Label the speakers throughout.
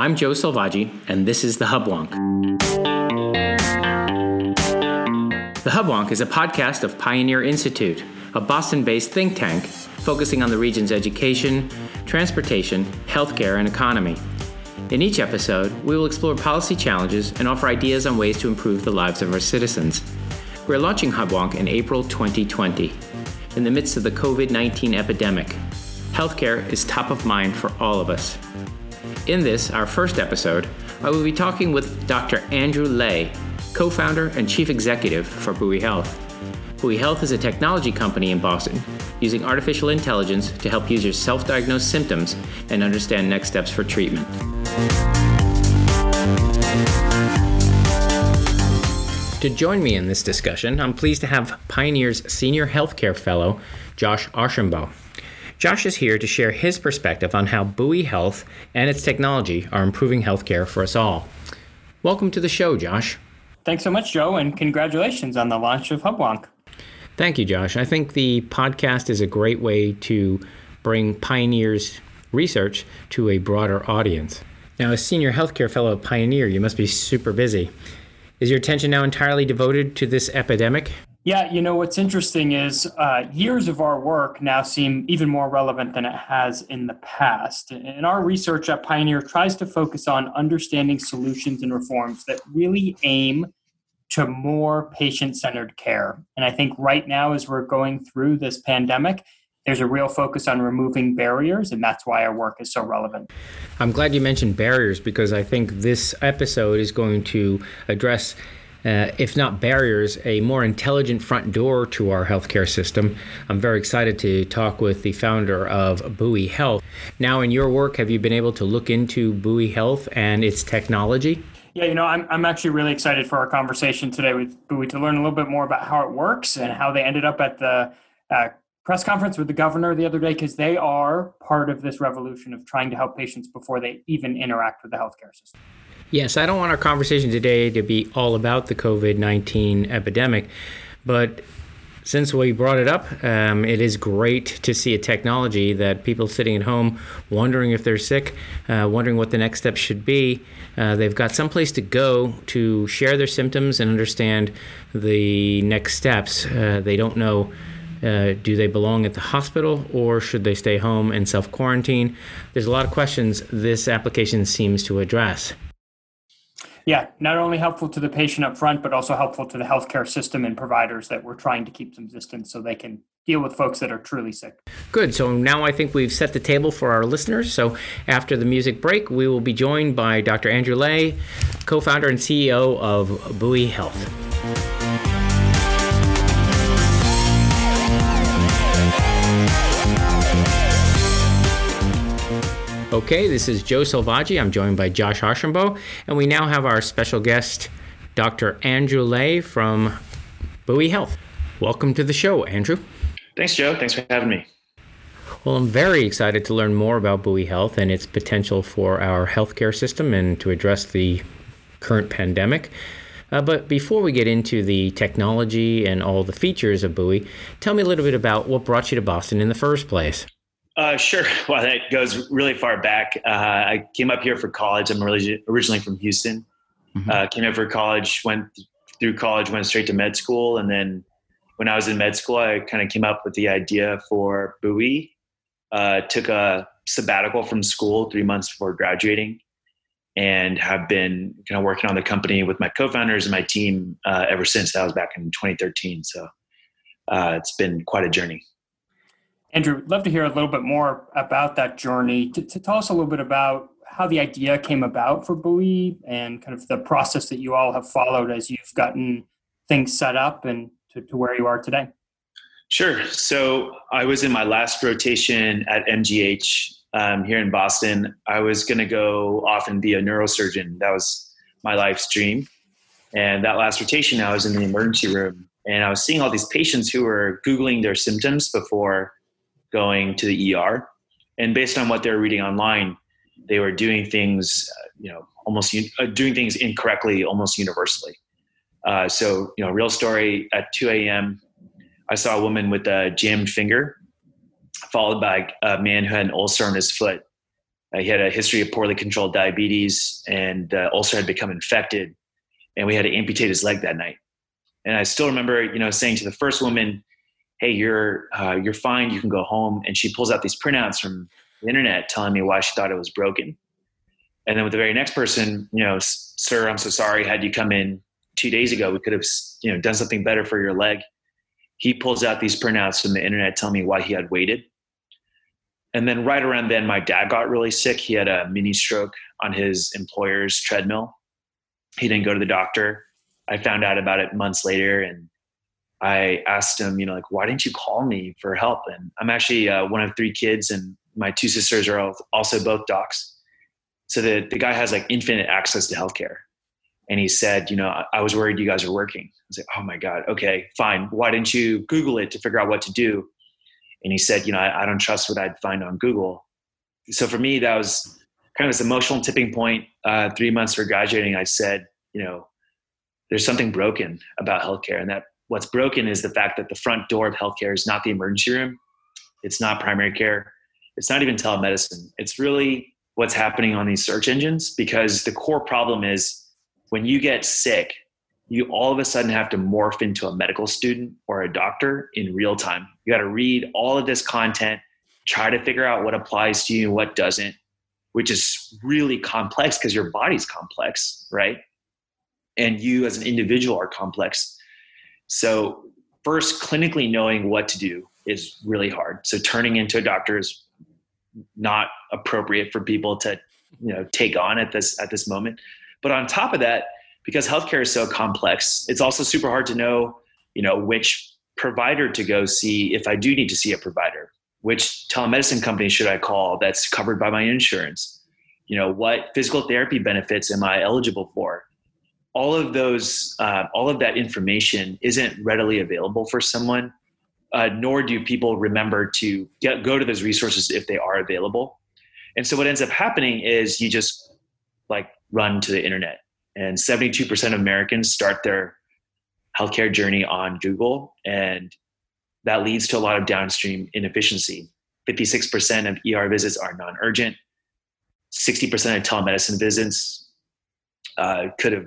Speaker 1: I'm Joe Selvaggi, and this is The Hubwonk. The Hubwonk is a podcast of Pioneer Institute, a Boston based think tank focusing on the region's education, transportation, healthcare, and economy. In each episode, we will explore policy challenges and offer ideas on ways to improve the lives of our citizens. We're launching Hubwonk in April 2020, in the midst of the COVID 19 epidemic. Healthcare is top of mind for all of us. In this, our first episode, I will be talking with Dr. Andrew Le, co founder and chief executive for Buoy Health. Buoy Health is a technology company in Boston using artificial intelligence to help users self diagnose symptoms and understand next steps for treatment. To join me in this discussion, I'm pleased to have Pioneer's Senior Healthcare Fellow, Josh Archambault. Josh is here to share his perspective on how Buoy Health and its technology are improving healthcare for us all. Welcome to the show, Josh.
Speaker 2: Thanks so much, Joe, and congratulations on the launch of Hubwonk.
Speaker 1: Thank you, Josh. I think the podcast is a great way to bring Pioneer's research to a broader audience. Now, as Senior Healthcare Fellow at Pioneer, you must be super busy. Is your attention now entirely devoted to this epidemic?
Speaker 2: Yeah, you know, what's interesting is uh, years of our work now seem even more relevant than it has in the past. And our research at Pioneer tries to focus on understanding solutions and reforms that really aim to more patient centered care. And I think right now, as we're going through this pandemic, there's a real focus on removing barriers, and that's why our work is so relevant.
Speaker 1: I'm glad you mentioned barriers because I think this episode is going to address uh, if not barriers, a more intelligent front door to our healthcare system. I'm very excited to talk with the founder of Buoy Health. Now, in your work, have you been able to look into Buoy Health and its technology?
Speaker 2: Yeah, you know, I'm, I'm actually really excited for our conversation today with Buoy to learn a little bit more about how it works and how they ended up at the uh, press conference with the governor the other day because they are part of this revolution of trying to help patients before they even interact with the healthcare system.
Speaker 1: Yes, I don't want our conversation today to be all about the COVID 19 epidemic, but since we brought it up, um, it is great to see a technology that people sitting at home wondering if they're sick, uh, wondering what the next step should be. Uh, they've got some place to go to share their symptoms and understand the next steps. Uh, they don't know. Uh, do they belong at the hospital or should they stay home and self quarantine? There's a lot of questions this application seems to address
Speaker 2: yeah, not only helpful to the patient up front, but also helpful to the healthcare system and providers that we're trying to keep some distance so they can deal with folks that are truly sick.
Speaker 1: Good. So now I think we've set the table for our listeners. So after the music break, we will be joined by Dr. Andrew Le, co founder and CEO of Buoy Health. Okay, this is Joe Selvaggi. I'm joined by Josh Archambault, and we now have our special guest, Dr. Andrew Le from Buoy Health. Welcome to the show, Andrew.
Speaker 3: Thanks, Joe. Thanks for having me.
Speaker 1: Well, I'm very excited to learn more about Buoy Health and its potential for our healthcare system and to address the current pandemic. Uh, but before we get into the technology and all the features of Buoy, tell me a little bit about what brought you to Boston in the first place.
Speaker 3: Uh, sure. Well, that goes really far back. Uh, I came up here for college. I'm originally from Houston. Mm-hmm. Uh, came up for college, went through college, went straight to med school, and then when I was in med school, I kind of came up with the idea for Buoy. Uh, took a sabbatical from school three months before graduating, and have been kind of working on the company with my co-founders and my team uh, ever since. That was back in 2013. So uh, it's been quite a journey.
Speaker 2: Andrew, love to hear a little bit more about that journey. To, to, tell us a little bit about how the idea came about for Buoy and kind of the process that you all have followed as you've gotten things set up and to, to where you are today.
Speaker 3: Sure. So I was in my last rotation at MGH um, here in Boston. I was going to go off and be a neurosurgeon. That was my life's dream. And that last rotation, I was in the emergency room and I was seeing all these patients who were Googling their symptoms before going to the ER. And based on what they were reading online, they were doing things, uh, you know, almost uh, doing things incorrectly almost universally. Uh, so, you know, real story at 2 a.m., I saw a woman with a jammed finger, followed by a man who had an ulcer on his foot. Uh, he had a history of poorly controlled diabetes, and the ulcer had become infected, and we had to amputate his leg that night. And I still remember, you know, saying to the first woman, "Hey, you're uh, you're fine. You can go home." And she pulls out these printouts from the internet telling me why she thought it was broken. And then with the very next person, you know, sir, I'm so sorry. Had you come in two days ago, we could have, you know, done something better for your leg. He pulls out these printouts from the internet telling me why he had waited. And then right around then, my dad got really sick. He had a mini stroke on his employer's treadmill. He didn't go to the doctor. I found out about it months later and I asked him, you know, like, why didn't you call me for help? And I'm actually uh, one of three kids, and my two sisters are also both docs. So the, the guy has like infinite access to healthcare. And he said, you know, I was worried you guys are working. I was like, oh my God, okay, fine. Why didn't you Google it to figure out what to do? And he said, you know, I, I don't trust what I'd find on Google. So for me, that was kind of this emotional tipping point. Uh, three months for graduating, I said, you know, there's something broken about healthcare. And that what's broken is the fact that the front door of healthcare is not the emergency room. It's not primary care. It's not even telemedicine. It's really what's happening on these search engines because the core problem is when you get sick, you all of a sudden have to morph into a medical student or a doctor in real time. You got to read all of this content, try to figure out what applies to you and what doesn't, which is really complex because your body's complex, right? and you as an individual are complex. So, first, clinically knowing what to do is really hard. So, turning into a doctor is not appropriate for people to you know take on at this at this moment. But on top of that, because healthcare is so complex, it's also super hard to know you know which provider to go see if I do need to see a provider. Which telemedicine company should I call that's covered by my insurance? You know, what physical therapy benefits am I eligible for? All of those uh, all of that information isn't readily available for someone uh, nor do people remember to get, go to those resources if they are available. And so what ends up happening is you just like run to the internet. And 72% of americans start their healthcare journey on google and that leads to a lot of downstream inefficiency. 56% of er visits are non-urgent. 60% of telemedicine visits uh, could have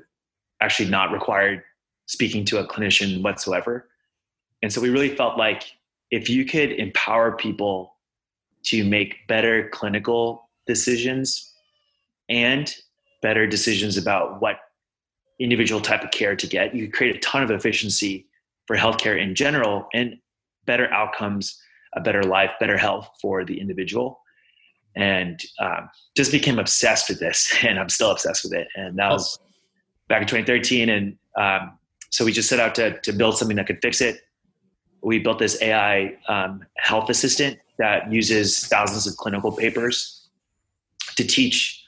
Speaker 3: actually not required speaking to a clinician whatsoever. And so we really felt like if you could empower people to make better clinical decisions and better decisions about what individual type of care to get, you could create a ton of efficiency for healthcare in general and better outcomes, a better life, better health for the individual. And um, just became obsessed with this, and I'm still obsessed with it. And that was back in 2013. And um, so we just set out to, to build something that could fix it. We built this AI um, health assistant that uses thousands of clinical papers to teach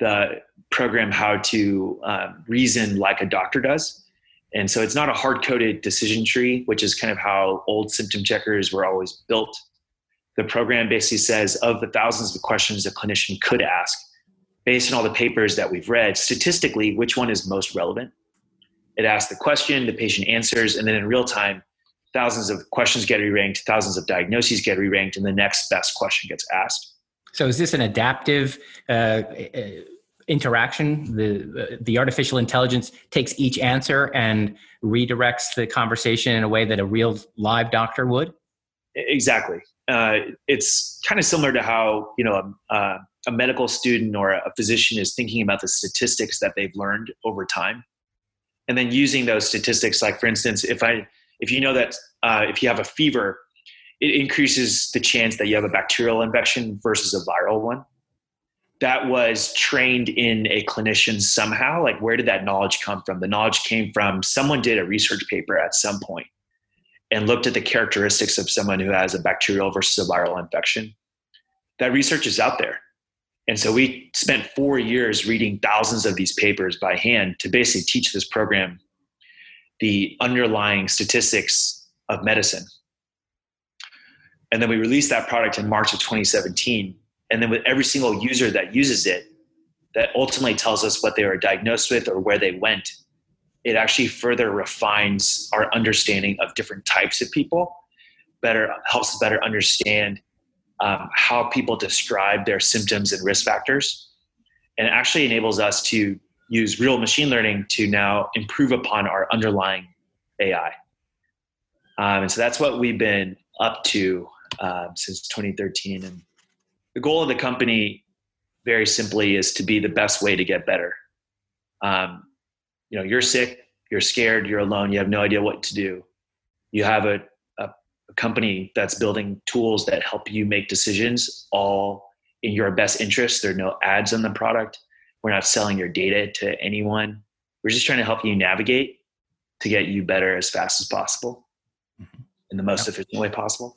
Speaker 3: the program how to um, reason like a doctor does. And so it's not a hard coded decision tree, which is kind of how old symptom checkers were always built. The program basically says of the thousands of questions a clinician could ask, based on all the papers that we've read, statistically, which one is most relevant. It asks the question, the patient answers, and then in real time, thousands of questions get re-ranked, thousands of diagnoses get re-ranked, and the next best question gets asked.
Speaker 1: So is this an adaptive uh, uh interaction? The, the artificial intelligence takes each answer and redirects the conversation in a way that a real live doctor would?
Speaker 3: Exactly. Uh, it's kind of similar to how, you know, uh, a medical student or a physician is thinking about the statistics that they've learned over time. And then using those statistics like for instance if i if you know that uh, if you have a fever it increases the chance that you have a bacterial infection versus a viral one. That was trained in a clinician somehow like where did that knowledge come from? The knowledge came from someone did a research paper at some point and looked at the characteristics of someone who has a bacterial versus a viral infection that research is out there and so we spent four years reading thousands of these papers by hand to basically teach this program the underlying statistics of medicine. And then we released that product in March of 2017. And then with every single user that uses it, that ultimately tells us what they were diagnosed with or where they went, it actually further refines our understanding of different types of people, better helps us better understand um, how people describe their symptoms and risk factors, and actually enables us to use real machine learning to now improve upon our underlying AI. Um, and so that's what we've been up to um, since 2013. And the goal of the company, very simply, is to be the best way to get better. Um, you know, you're sick, you're scared, you're alone, you have no idea what to do. You have a, a, a company that's building tools that help you make decisions all in your best interest. There are no ads on the product. We're not selling your data to anyone. We're just trying to help you navigate to get you better as fast as possible mm-hmm. in the most efficient way possible.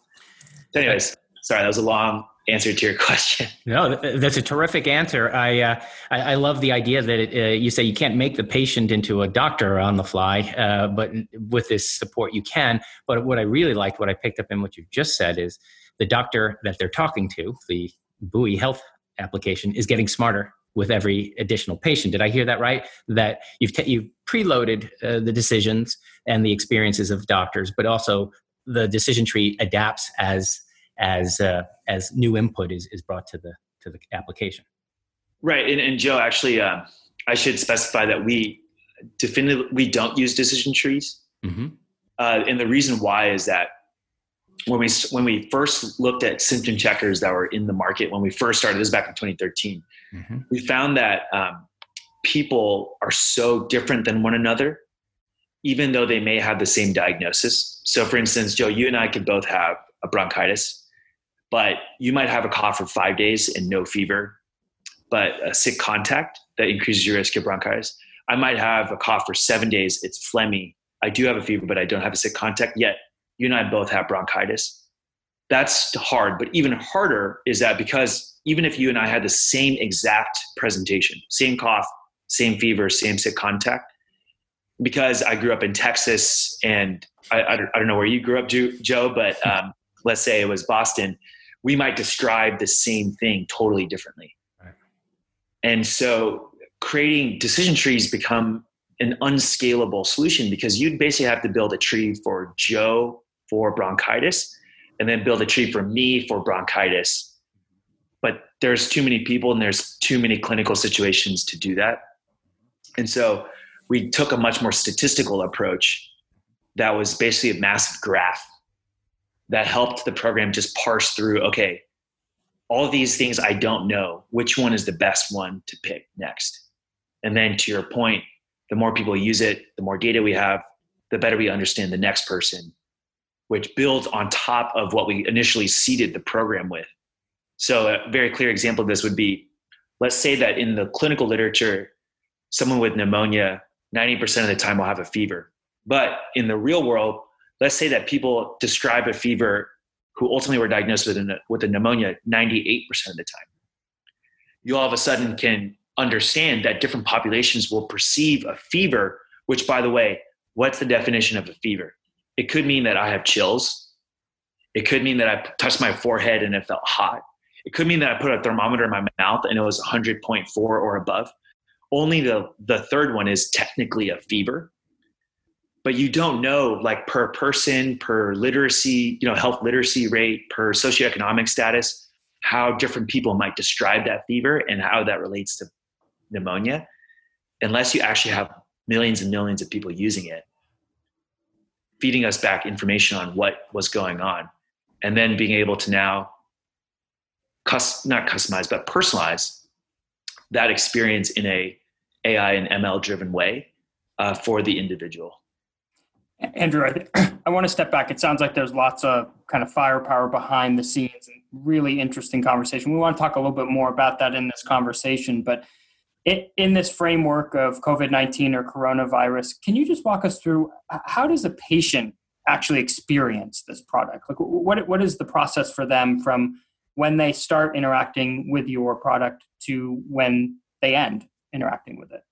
Speaker 3: So anyways, sorry, that was a long answer to your question.
Speaker 1: No, that's a terrific answer. I uh, I, I, love the idea that it, uh, you say you can't make the patient into a doctor on the fly, uh, but with this support you can. But what I really liked, what I picked up in what you just said, is the doctor that they're talking to, the Buoy Health application, is getting smarter with every additional patient. Did I hear that right? That you've you've preloaded uh, the decisions and the experiences of doctors, but also the decision tree adapts as as uh, as new input is, is brought to the to the application.
Speaker 3: Right, and, and Joe, actually, uh, I should specify that we definitively we don't use decision trees, mm-hmm. uh, and the reason why is that when we when we first looked at symptom checkers that were in the market when we first started this back in 2013, mm-hmm. we found that um, people are so different than one another, even though they may have the same diagnosis. So, for instance, Joe, you and I could both have a bronchitis but you might have a cough for five days and no fever, but a sick contact that increases your risk of bronchitis. I might have a cough for seven days, it's phlegmy. I do have a fever, but I don't have a sick contact yet. You and I both have bronchitis. That's hard, but even harder is that because even if you and I had the same exact presentation, same cough, same fever, same sick contact, because I grew up in Texas and I, I, don't, I don't, know where you grew up, Joe, but um, let's say it was Boston we might describe the same thing totally differently. Right. And so creating decision trees become an unscalable solution because you'd basically have to build a tree for Joe for bronchitis and then build a tree for me for bronchitis. But there's too many people and there's too many clinical situations to do that. And so we took a much more statistical approach that was basically a massive graph that helped the program just parse through okay all these things i don't know which one is the best one to pick next? And then to your point the more people use it the more data we have the better we understand the next person which builds on top of what we initially seeded the program with. So a very clear example of this would be let's say that in the clinical literature someone with pneumonia 90% of the time will have a fever. But in the real world let's say that people describe a fever who ultimately were diagnosed with a, with a pneumonia 98% of the time. You all of a sudden can understand that different populations will perceive a fever, which, by the way, what's the definition of a fever? It could mean that I have chills. It could mean that I touched my forehead and it felt hot. It could mean that I put a thermometer in my mouth and it was 100.4 or above. Only the, the third one is technically a fever but you don't know like per person per literacy you know health literacy rate per socioeconomic status how different people might describe that fever and how that relates to pneumonia unless you actually have millions and millions of people using it feeding us back information on what was going on and then being able to now not customize but personalize that experience in a ai and ml driven way uh, for the individual
Speaker 2: Andrew, I, th- I want to step back. It sounds like there's lots of kind of firepower behind the scenes and really interesting conversation. We want to talk a little bit more about that in this conversation. But it, in this framework of COVID 19 or coronavirus, can you just walk us through how does a patient actually experience this product? Like, what, what is the process for them from when they start interacting with your product to when they end interacting with it?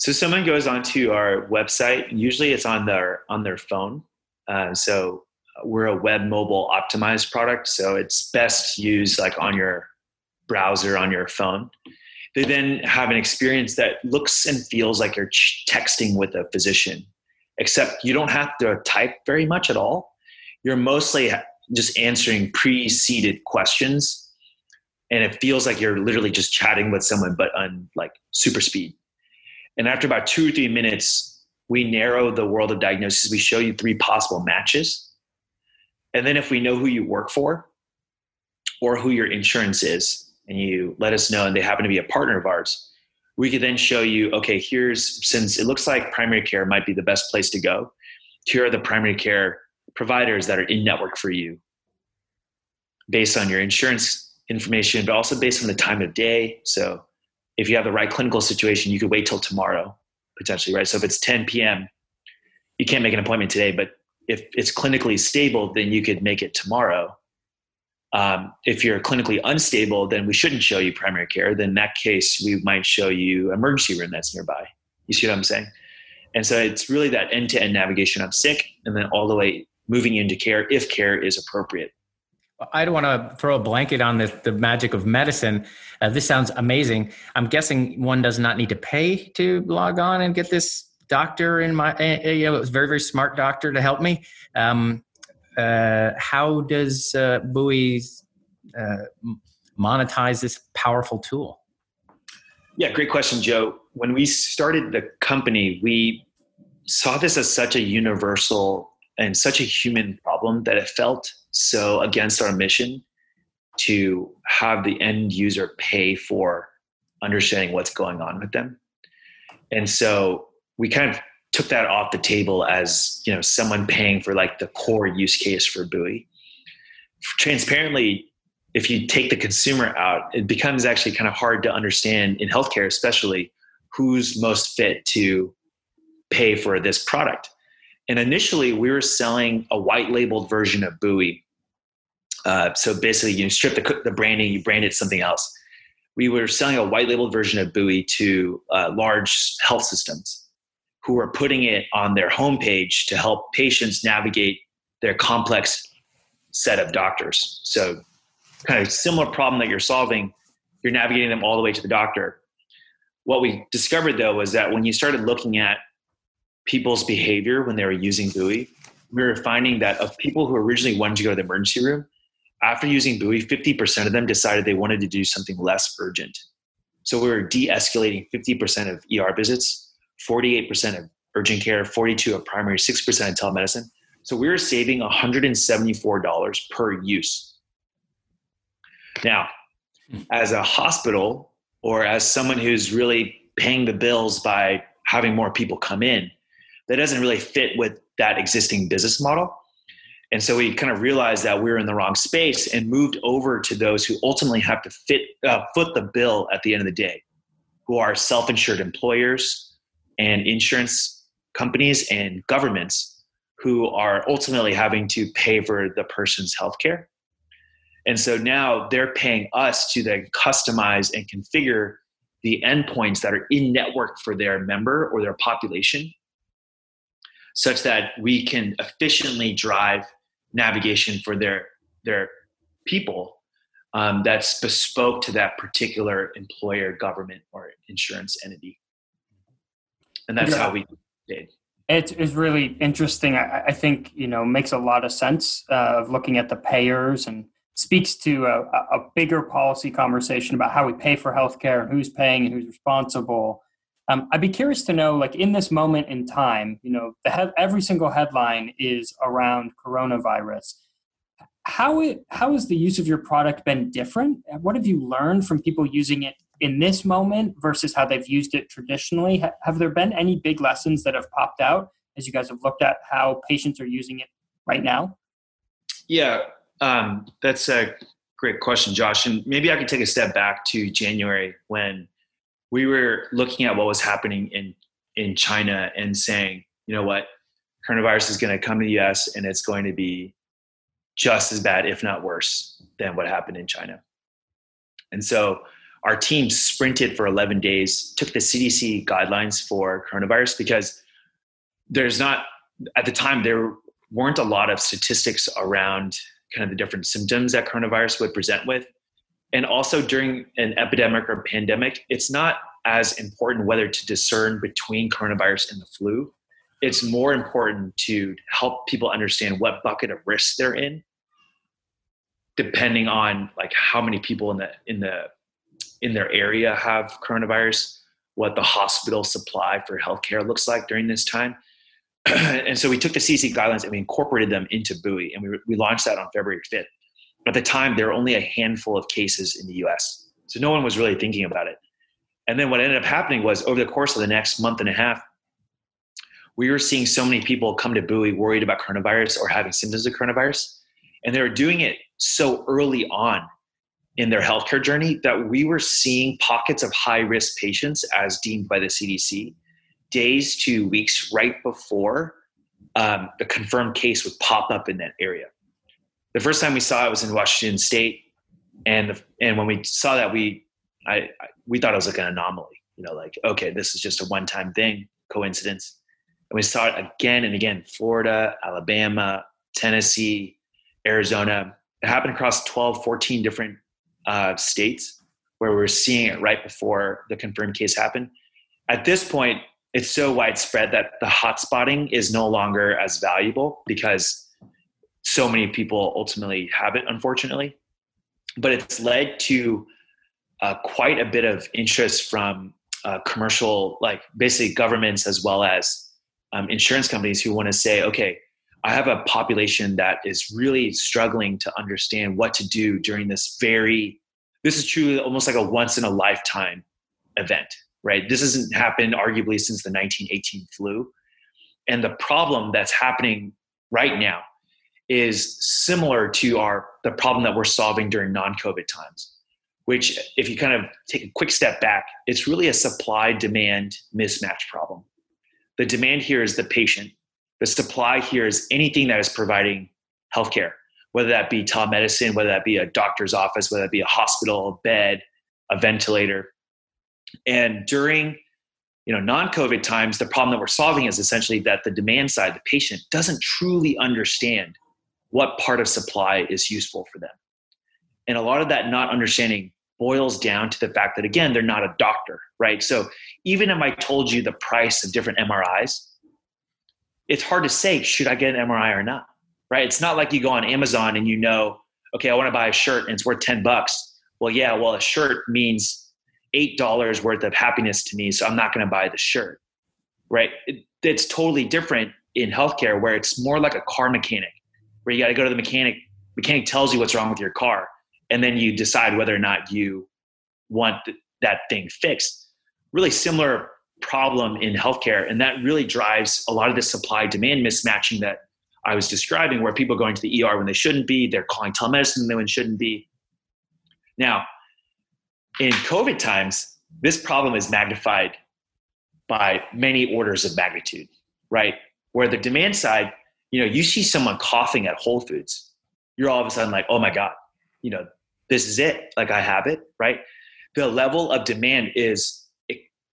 Speaker 3: So someone goes onto our website. Usually, it's on their on their phone. Uh, so we're a web mobile optimized product, so it's best used like on your browser on your phone. They then have an experience that looks and feels like you're texting with a physician, except you don't have to type very much at all. You're mostly just answering pre-seeded questions and it feels like you're literally just chatting with someone but on like super speed and after about two or three minutes we narrow the world of diagnosis we show you three possible matches and then if we know who you work for or who your insurance is and you let us know and they happen to be a partner of ours we could then show you okay here's since it looks like primary care might be the best place to go here are the primary care providers that are in network for you based on your insurance information, but also based on the time of day. So if you have the right clinical situation, you could wait till tomorrow potentially, right? So if it's 10 p.m., you can't make an appointment today, but if it's clinically stable, then you could make it tomorrow. Um, if you're clinically unstable, then we shouldn't show you primary care. Then in that case, we might show you emergency room that's nearby. You see what I'm saying? And so it's really that end-to-end navigation of sick, and then all the way moving into care if care is appropriate.
Speaker 1: I don't want to throw a blanket on the, the magic of medicine. Uh, this sounds amazing. I'm guessing one does not need to pay to log on and get this doctor in my, uh, you know, it was very, very smart doctor to help me. Um, uh, how does uh, uh, monetize this powerful tool?
Speaker 3: Yeah, great question, Joe. When we started the company, we saw this as such a universal and such a human problem that it felt so against our mission to have the end user pay for understanding what's going on with them. And so we kind of took that off the table as, you know, someone paying for like the core use case for Buoy. Transparently, if you take the consumer out, it becomes actually kind of hard to understand in healthcare, especially who's most fit to pay for this product. And initially, we were selling a white labeled version of Buoy. Uh, so basically, you strip the, the branding, you brand it something else. We were selling a white labeled version of Buoy to uh, large health systems who were putting it on their homepage to help patients navigate their complex set of doctors. So, kind of similar problem that you're solving, you're navigating them all the way to the doctor. What we discovered though was that when you started looking at people's behavior when they were using Buoy, we were finding that of people who originally wanted to go to the emergency room, after using Buoy, 50% of them decided they wanted to do something less urgent. So we were de-escalating 50% of ER visits, 48% of urgent care, 42 of primary, 6% of telemedicine. So we were saving $174 per use. Now, as a hospital or as someone who's really paying the bills by having more people come in, that doesn't really fit with that existing business model. And so we kind of realized that we were in the wrong space and moved over to those who ultimately have to fit uh, foot the bill at the end of the day, who are self-insured employers and insurance companies and governments who are ultimately having to pay for the person's health care. And so now they're paying us to then customize and configure the endpoints that are in network for their member or their population such that we can efficiently drive navigation for their their people um, that's bespoke to that particular employer, government, or insurance entity. And that's yeah. how we did.
Speaker 2: It is really interesting. I, I, think you know makes a lot of sense uh, of looking at the payers and speaks to a, a, bigger policy conversation about how we pay for healthcare and who's paying and who's responsible um, I'd be curious to know, like in this moment in time, you know, the he- every single headline is around coronavirus. How it how has the use of your product been different? What have you learned from people using it in this moment versus how they've used it traditionally? Ha- have there been any big lessons that have popped out as you guys have looked at how patients are using it right now?
Speaker 3: Yeah, um, that's a great question, Josh. And maybe I could take a step back to January when we were looking at what was happening in in China and saying, you know what, coronavirus is going to come to the U.S. and it's going to be just as bad, if not worse, than what happened in China. And so our team sprinted for 11 days, took the CDC guidelines for coronavirus because there's not at the time there weren't a lot of statistics around kind of the different symptoms that coronavirus would present with and also during an epidemic or pandemic, it's not as important whether to discern between coronavirus and the flu. It's more important to help people understand what bucket of risk they're in depending on like how many people in the in the in their area have coronavirus, what the hospital supply for healthcare looks like during this time. and so we took the CDC guidelines and we incorporated them into Buoy, and we, we launched that on February 5th. At the time, there were only a handful of cases in the US. So no one was really thinking about it. And then what ended up happening was over the course of the next month and a half, we were seeing so many people come to Buoy worried about coronavirus or having symptoms of coronavirus. And they were doing it so early on in their healthcare journey that we were seeing pockets of high risk patients as deemed by the CDC days to weeks right before um, the confirmed case would pop up in that area. The first time we saw it was in Washington State, and the, and when we saw that, we I, I we thought it was like an anomaly. You know, like okay, this is just a one time thing, coincidence. And we saw it again and again: Florida, Alabama, Tennessee, Arizona. It happened across 12, 14 different uh, states where we're seeing it right before the confirmed case happened. At this point, it's so widespread that the hotspotting is no longer as valuable because so many people ultimately have it, unfortunately. But it's led to uh, quite a bit of interest from uh, commercial, like basically governments as well as um, insurance companies who want to say, okay, I have a population that is really struggling to understand what to do during this very, this is truly almost like a once in a lifetime event, right? This hasn't happened arguably since the 1918 flu. And the problem that's happening right now is similar to our the problem that we're solving during non-COVID times, which if you kind of take a quick step back, it's really a supply demand mismatch problem. The demand here is the patient the supply here is anything that is providing healthcare, whether that be telemedicine, whether that be a doctor's office, whether that be a hospital, a bed, a ventilator. And during you know non-COVID times, the problem that we're solving is essentially that the demand side, the patient, doesn't truly understand what part of supply is useful for them. And a lot of that not understanding boils down to the fact that again, they're not a doctor, right? So even if I told you the price of different MRIs, it's hard to say should I get an MRI or not, right? It's not like you go on Amazon and you know, okay, I want to buy a shirt and it's worth ten bucks. Well, yeah, well, a shirt means eight dollars worth of happiness to me, so I'm not going to buy the shirt, right? It, it's totally different in healthcare where it's more like a car mechanic, where you got to go to the mechanic. Mechanic tells you what's wrong with your car, and then you decide whether or not you want th- that thing fixed. Really similar problem in healthcare. And that really drives a lot of the supply demand mismatching that I was describing, where people going to the ER when they shouldn't be, they're calling telemedicine when they shouldn't be. Now, in COVID times, this problem is magnified by many orders of magnitude, right? Where the demand side, you know, you see someone coughing at Whole Foods, you're all of a sudden like, oh my God, you know, this is it. Like I have it, right? The level of demand is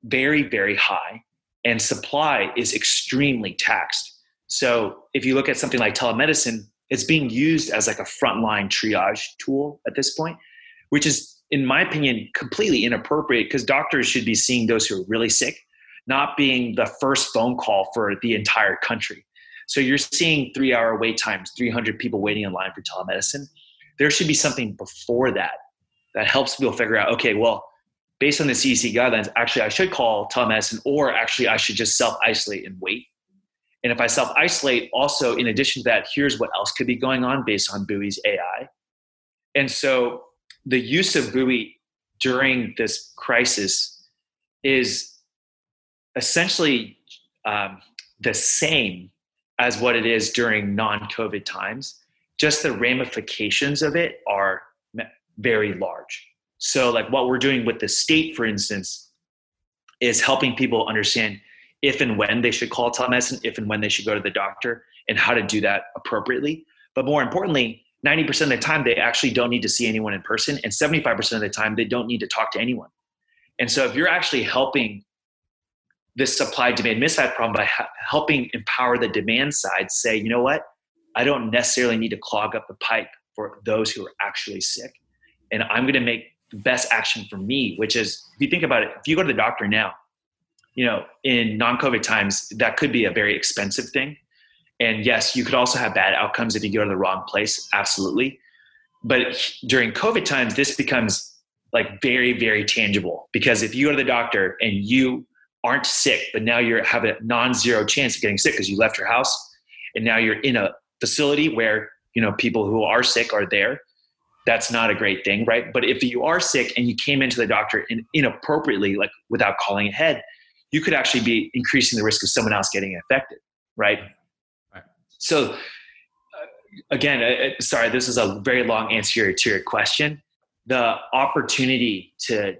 Speaker 3: very, very high, and supply is extremely taxed. So if you look at something like telemedicine, it's being used as like a frontline triage tool at this point, which is, in my opinion, completely inappropriate because doctors should be seeing those who are really sick, not being the first phone call for the entire country. So you're seeing three hour wait times, 300 people waiting in line for telemedicine. There should be something before that that helps people figure out, okay, well, based on the CDC guidelines, actually I should call telemedicine or actually I should just self isolate and wait. And if I self isolate, also in addition to that, here's what else could be going on based on Buoy's AI. And so the use of Buoy during this crisis is essentially um, the same as what it is during non COVID times. Just the ramifications of it are very large. So, like what we're doing with the state, for instance, is helping people understand if and when they should call telemedicine, if and when they should go to the doctor, and how to do that appropriately. But more importantly, 90% of the time, they actually don't need to see anyone in person, and 75% of the time, they don't need to talk to anyone. And so, if you're actually helping this supply demand mismatch problem by ha- helping empower the demand side, say, you know what, I don't necessarily need to clog up the pipe for those who are actually sick. And I'm going to make the best action for me, which is if you think about it, if you go to the doctor now, you know, in non-COVID times, that could be a very expensive thing. And yes, you could also have bad outcomes if you go to the wrong place. Absolutely. but during COVID times, this becomes like very, very tangible because if you go to the doctor and you aren't sick, but now you have a non-zero chance of getting sick because you left your house and now you're in a facility where you know people who are sick are there. That's not a great thing right? But if you are sick and you came into the doctor in, inappropriately like without calling ahead you could actually be increasing the risk of someone else getting infected right, right. so uh, again uh, uh, sorry this is a very long answer to your question. The opportunity to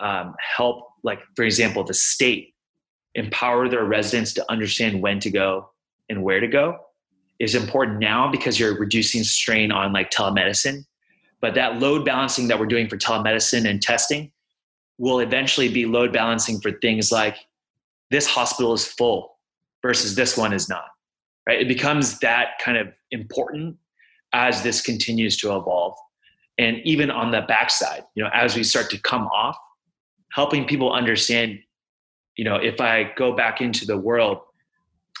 Speaker 3: um, help like for example the state empower their residents to understand when to go and where to go is important now because you're reducing strain on like telemedicine. But that load balancing that we're doing for telemedicine and testing will eventually be load balancing for things like this hospital is full versus this one is not right? It becomes that kind of important as this continues to evolve. And even on the backside you know as we start to come off helping people understand you know if i go back into the world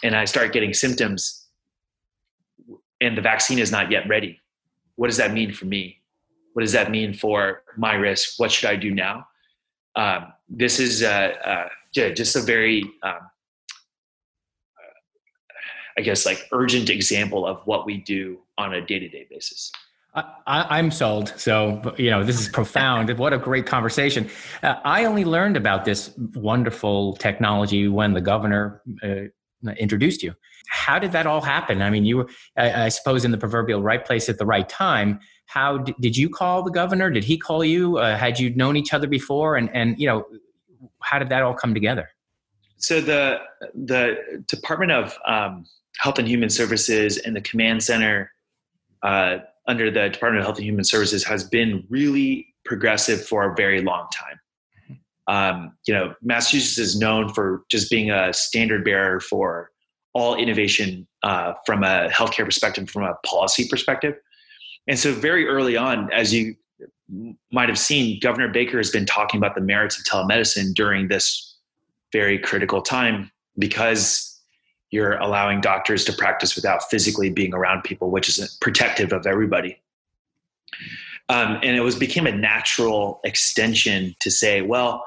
Speaker 3: and i start getting symptoms and the vaccine is not yet ready. What does that mean for me? What does that mean for my risk? What should I do now? Um, this is uh, uh, just a very, um, I guess, like urgent example of what we do on a day to day basis.
Speaker 1: I, am sold. So, you know, this is profound. what a great conversation. Uh, I only learned about this wonderful technology when the governor uh, introduced you. How did that all happen? I mean, you were, I, I suppose, in the proverbial right place at the right time. How did, did you call the governor? Did he call you? Uh, had you known each other before? And and you know, how did that all come together?
Speaker 3: So the the Department of um, Health and Human Services and the command center uh, under the Department of Health and Human Services has been really progressive for a very long time. Um, you know, Massachusetts is known for just being a standard bearer for all innovation uh, from a healthcare perspective, from a policy perspective. And so, very early on, as you might have seen, Governor Baker has been talking about the merits of telemedicine during this very critical time because you're allowing doctors to practice without physically being around people, which is protective of everybody. Um, and it was became a natural extension to say, well,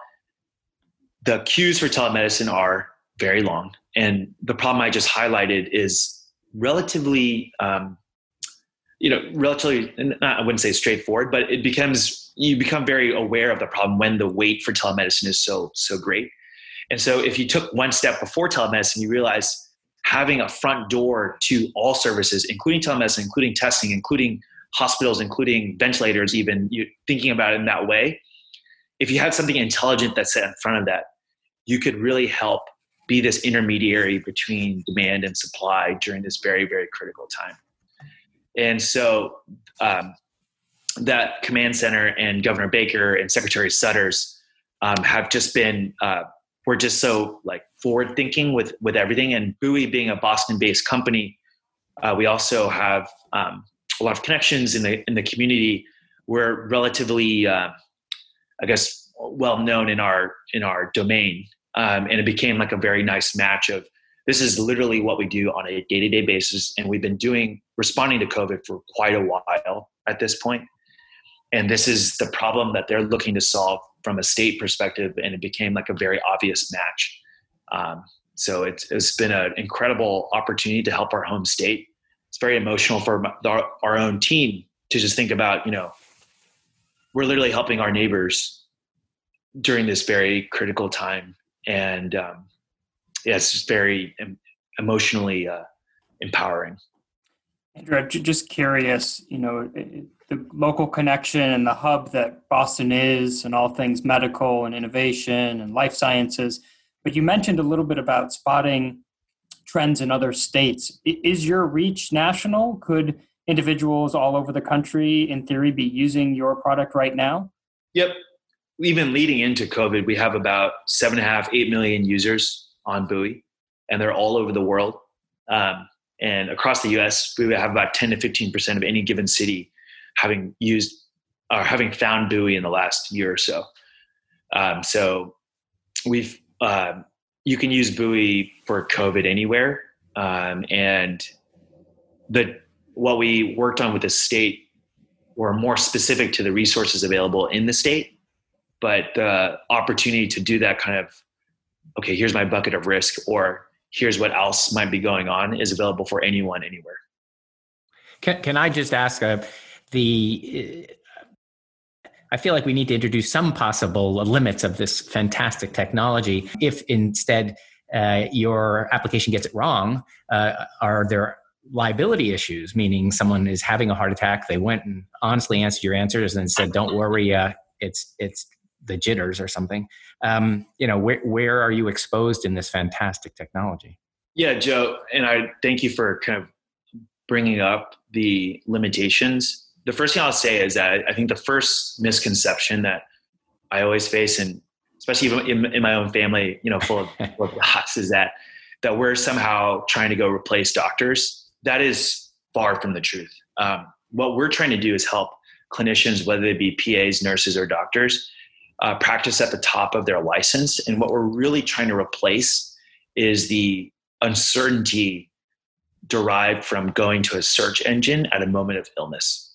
Speaker 3: the queues for telemedicine are very long. And the problem I just highlighted is relatively, um, you know, relatively, I wouldn't say straightforward, but it becomes, you become very aware of the problem when the wait for telemedicine is so, so great. And so if you took one step before telemedicine, you realize having a front door to all services, including telemedicine, including testing, including hospitals, including ventilators, even you thinking about it in that way. If you had something intelligent that's set in front of that, you could really help be this intermediary between demand and supply during this very, very critical time. And so um, that command center and Governor Baker and Secretary Sudders um, have just been, uh, we're just so like forward thinking with, with everything. And Buoy being a Boston based company, uh, we also have um, a lot of connections in the, in the community. We're relatively, uh, I guess, well known in our, in our domain. Um, and it became like a very nice match of this is literally what we do on a day-to-day basis. And we've been doing responding to covid for quite a while at this point. And this is the problem that they're looking to solve from a state perspective. And it became like a very obvious match um, so it's, it's been an incredible opportunity to help our home state it's very emotional for our, our own team to just think about you know we're literally helping our neighbors during this very critical time and um, yeah, it's just very em- emotionally uh, empowering.
Speaker 2: Andrew, I'm just curious, you know, the local connection and the hub that Boston is, and all things medical and innovation and life sciences. But you mentioned a little bit about spotting trends in other states. Is your reach national? Could individuals all over the country, in theory, be using your product right now?
Speaker 3: Yep, even leading into COVID, we have about seven and a half, eight million users on Buoy, and they're all over the world. Um, and across the US, we have about 10 to 15% of any given city having used or having found Buoy in the last year or so. Um, so we've, uh, you can use Buoy for COVID anywhere. Um, and the, what we worked on with the state were more specific to the resources available in the state. But the opportunity to do that kind of, okay, here's my bucket of risk, or here's what else might be going on is available for anyone anywhere.
Speaker 1: Can, can I just ask uh, the? I feel like we need to introduce some possible limits of this fantastic technology. If instead uh, your application gets it wrong, uh, are there liability issues? Meaning someone is having a heart attack, they went and honestly answered your answers and said, "Don't worry, uh, it's it's the jitters or something." Um, you know, where where are you exposed in this fantastic technology?
Speaker 3: Yeah, Joe, and I thank you for kind of bringing up the limitations. The first thing I'll say is that I think the first misconception that I always face, and especially in, in my own family, you know, full of, full of docs, is that that we're somehow trying to go replace doctors. That is far from the truth. Um, what we're trying to do is help clinicians, whether they be PAs, nurses, or doctors, uh, practice at the top of their license. And what we're really trying to replace is the uncertainty derived from going to a search engine at a moment of illness.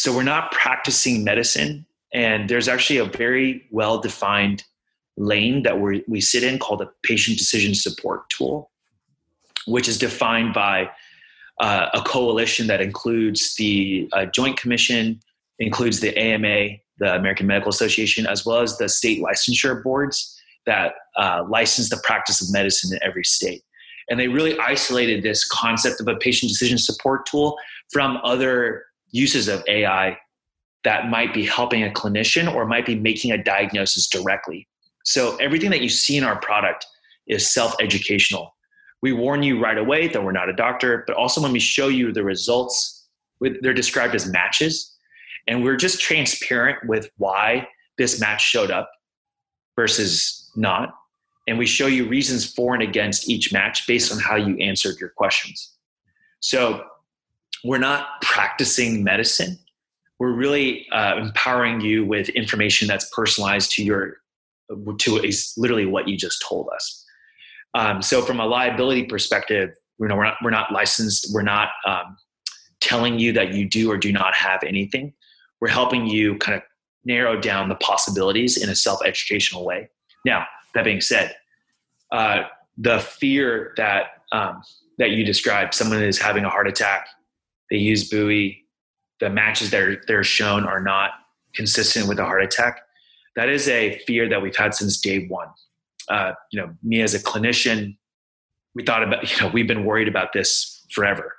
Speaker 3: So we're not practicing medicine, and there's actually a very well defined lane that we we sit in called a patient decision support tool, which is defined by uh, a coalition that includes the uh, Joint Commission, includes the AMA, the American Medical Association, as well as the state licensure boards that uh, license the practice of medicine in every state. And they really isolated this concept of a patient decision support tool from other uses of AI that might be helping a clinician or might be making a diagnosis directly. So everything that you see in our product is self educational. We warn you right away that we're not a doctor, but also when we show you the results, they're described as matches. And we're just transparent with why this match showed up versus not and we show you reasons for and against each match based on how you answered your questions. So we're not practicing medicine. We're really uh, empowering you with information that's personalized to your to literally what you just told us. Um, so from a liability perspective, you know, we're not we're not licensed. We're not um, telling you that you do or do not have anything. We're helping you kind of narrow down the possibilities in a self educational way. Now, that being said, uh, the fear that um, that you described, someone is having a heart attack, they use buoy, the matches that are, they're shown are not consistent with a heart attack. That is a fear that we've had since day one. Uh, you know, me as a clinician, we thought about, you know, we've been worried about this forever.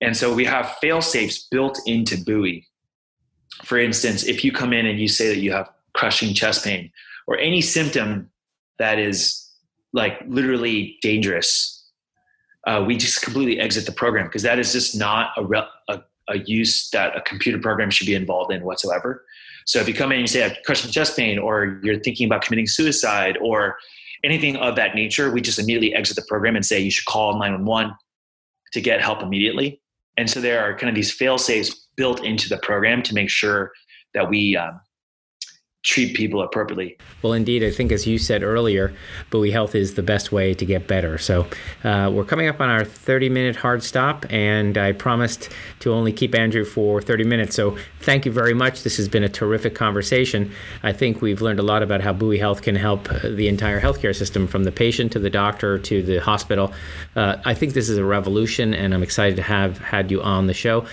Speaker 3: And so we have fail safes built into buoy. For instance, if you come in and you say that you have crushing chest pain or any symptom that is like literally dangerous, uh, we just completely exit the program because that is just not a, re- a, a, use that a computer program should be involved in whatsoever. So if you come in and you say I have crushing chest pain, or you're thinking about committing suicide, or anything of that nature, we just immediately exit the program and say you should call 911 to get help immediately. And so there are kind of these fail safes built into the program to make sure that we um, treat people appropriately.
Speaker 1: Well, indeed, I think as you said earlier, Buoy Health is the best way to get better. So uh, we're coming up on our 30 minute hard stop, and I promised to only keep Andrew for 30 minutes. So thank you very much. This has been a terrific conversation. I think we've learned a lot about how Buoy Health can help the entire healthcare system from the patient to the doctor to the hospital. Uh, I think this is a revolution, and I'm excited to have had you on the show.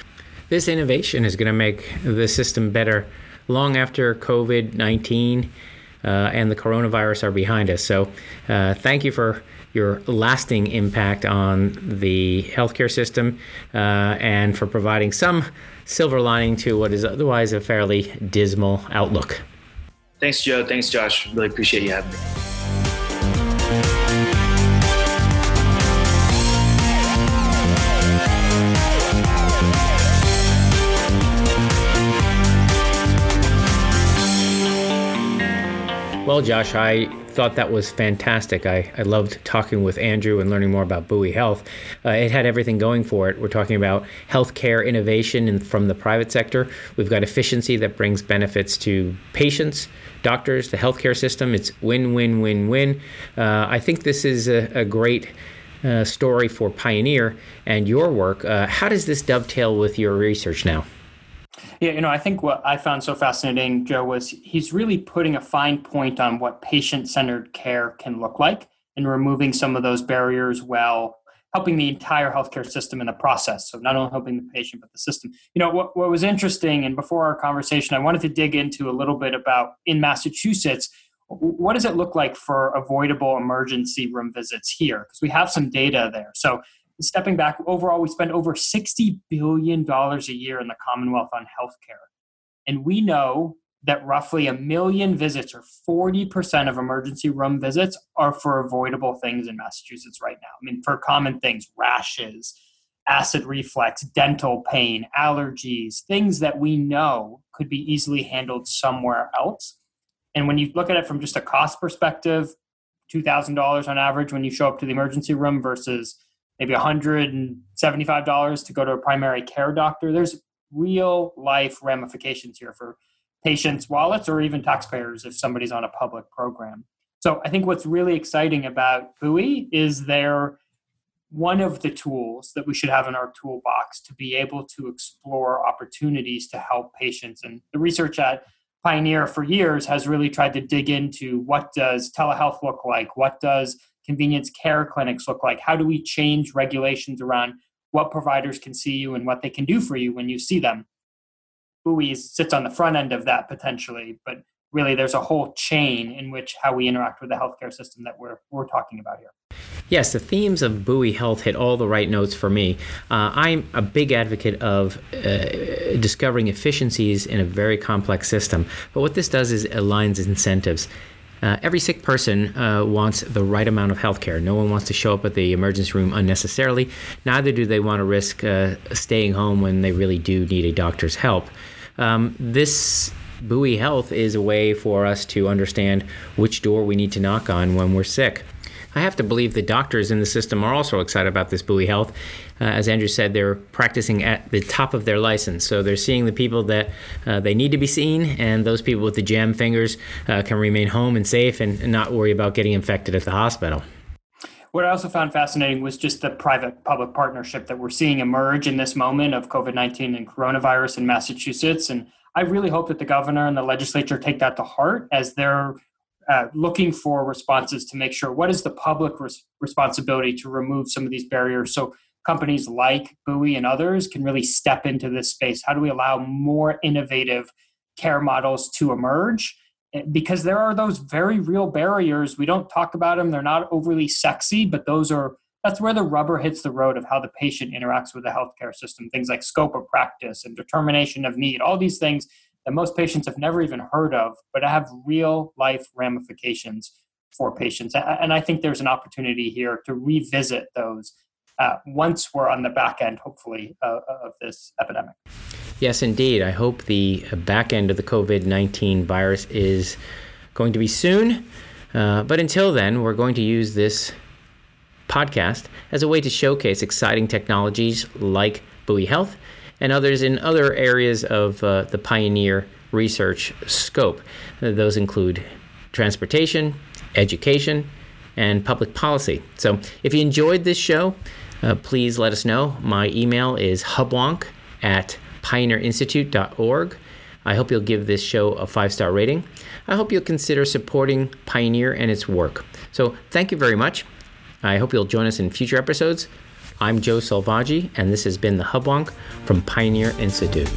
Speaker 1: This innovation is going to make the system better long after COVID 19 uh, and the coronavirus are behind us. So, uh, thank you for your lasting impact on the healthcare system uh, and for providing some silver lining to what is otherwise a fairly dismal outlook.
Speaker 3: Thanks, Joe. Thanks, Josh. Really appreciate you having me.
Speaker 1: Well, Josh, I thought that was fantastic. I, I loved talking with Andrew and learning more about Buoy Health. Uh, it had everything going for it. We're talking about healthcare innovation in, from the private sector. We've got efficiency that brings benefits to patients, doctors, the healthcare system. It's win, win, win, win. Uh, I think this is a, a great. Uh, story for Pioneer and your work. Uh, how does this dovetail with your research now?
Speaker 2: Yeah, you know, I think what I found so fascinating, Joe, was he's really putting a fine point on what patient centered care can look like and removing some of those barriers while helping the entire healthcare system in the process. So, not only helping the patient, but the system. You know, what, what was interesting, and before our conversation, I wanted to dig into a little bit about in Massachusetts. What does it look like for avoidable emergency room visits here? Because we have some data there. So, stepping back, overall, we spend over $60 billion a year in the Commonwealth on healthcare. And we know that roughly a million visits, or 40% of emergency room visits, are for avoidable things in Massachusetts right now. I mean, for common things, rashes, acid reflux, dental pain, allergies, things that we know could be easily handled somewhere else. And when you look at it from just a cost perspective, $2,000 on average when you show up to the emergency room versus maybe $175 to go to a primary care doctor. There's real life ramifications here for patients' wallets or even taxpayers if somebody's on a public program. So I think what's really exciting about Buoy is they're one of the tools that we should have in our toolbox to be able to explore opportunities to help patients. And the research at Pioneer for years has really tried to dig into what does telehealth look like? What does convenience care clinics look like? How do we change regulations around what providers can see you and what they can do for you when you see them? Buoy sits on the front end of that potentially, but really there's a whole chain in which how we interact with the healthcare system that we're, we're talking about here.
Speaker 1: Yes, the themes of Buoy Health hit all the right notes for me. Uh, I'm a big advocate of uh, discovering efficiencies in a very complex system, but what this does is aligns incentives. Uh, every sick person uh, wants the right amount of health care. No one wants to show up at the emergency room unnecessarily. Neither do they want to risk uh, staying home when they really do need a doctor's help. Um, this Buoy Health is a way for us to understand which door we need to knock on when we're sick. I have to believe the doctors in the system are also excited about this Buoy Health. Uh, as Andrew said, they're practicing at the top of their license. So they're seeing the people that uh, they need to be seen, and those people with the jam fingers uh, can remain home and safe and, and not worry about getting infected at the hospital.
Speaker 2: What I also found fascinating was just the private public partnership that we're seeing emerge in this moment of COVID 19 and coronavirus in Massachusetts. And I really hope that the governor and the legislature take that to heart as they're uh, looking for responses to make sure what is the public res- responsibility to remove some of these barriers so companies like Buoy and others can really step into this space. How do we allow more innovative care models to emerge? Eh, because there are those very real barriers. We don't talk about them. They're not overly sexy, but those are that's where the rubber hits the road of how the patient interacts with the healthcare system. Things like scope of practice and determination of need, all these things that most patients have never even heard of, but have real life ramifications for patients. And I think there's an opportunity here to revisit those uh, once we're on the back end, hopefully, uh, of this epidemic.
Speaker 1: Yes, indeed. I hope the back end of the COVID 19 virus is going to be soon. Uh, but until then, we're going to use this podcast as a way to showcase exciting technologies like Buoy Health and others in other areas of uh, the Pioneer research scope. Those include transportation, education, and public policy. So if you enjoyed this show, uh, please let us know. My email is hubwonk at pioneerinstitute.org. I hope you'll give this show a five star rating. I hope you'll consider supporting Pioneer and its work. So, thank you very much. I hope you'll join us in future episodes. I'm Joe Selvaggi, and this has been the Hubwonk from Pioneer Institute.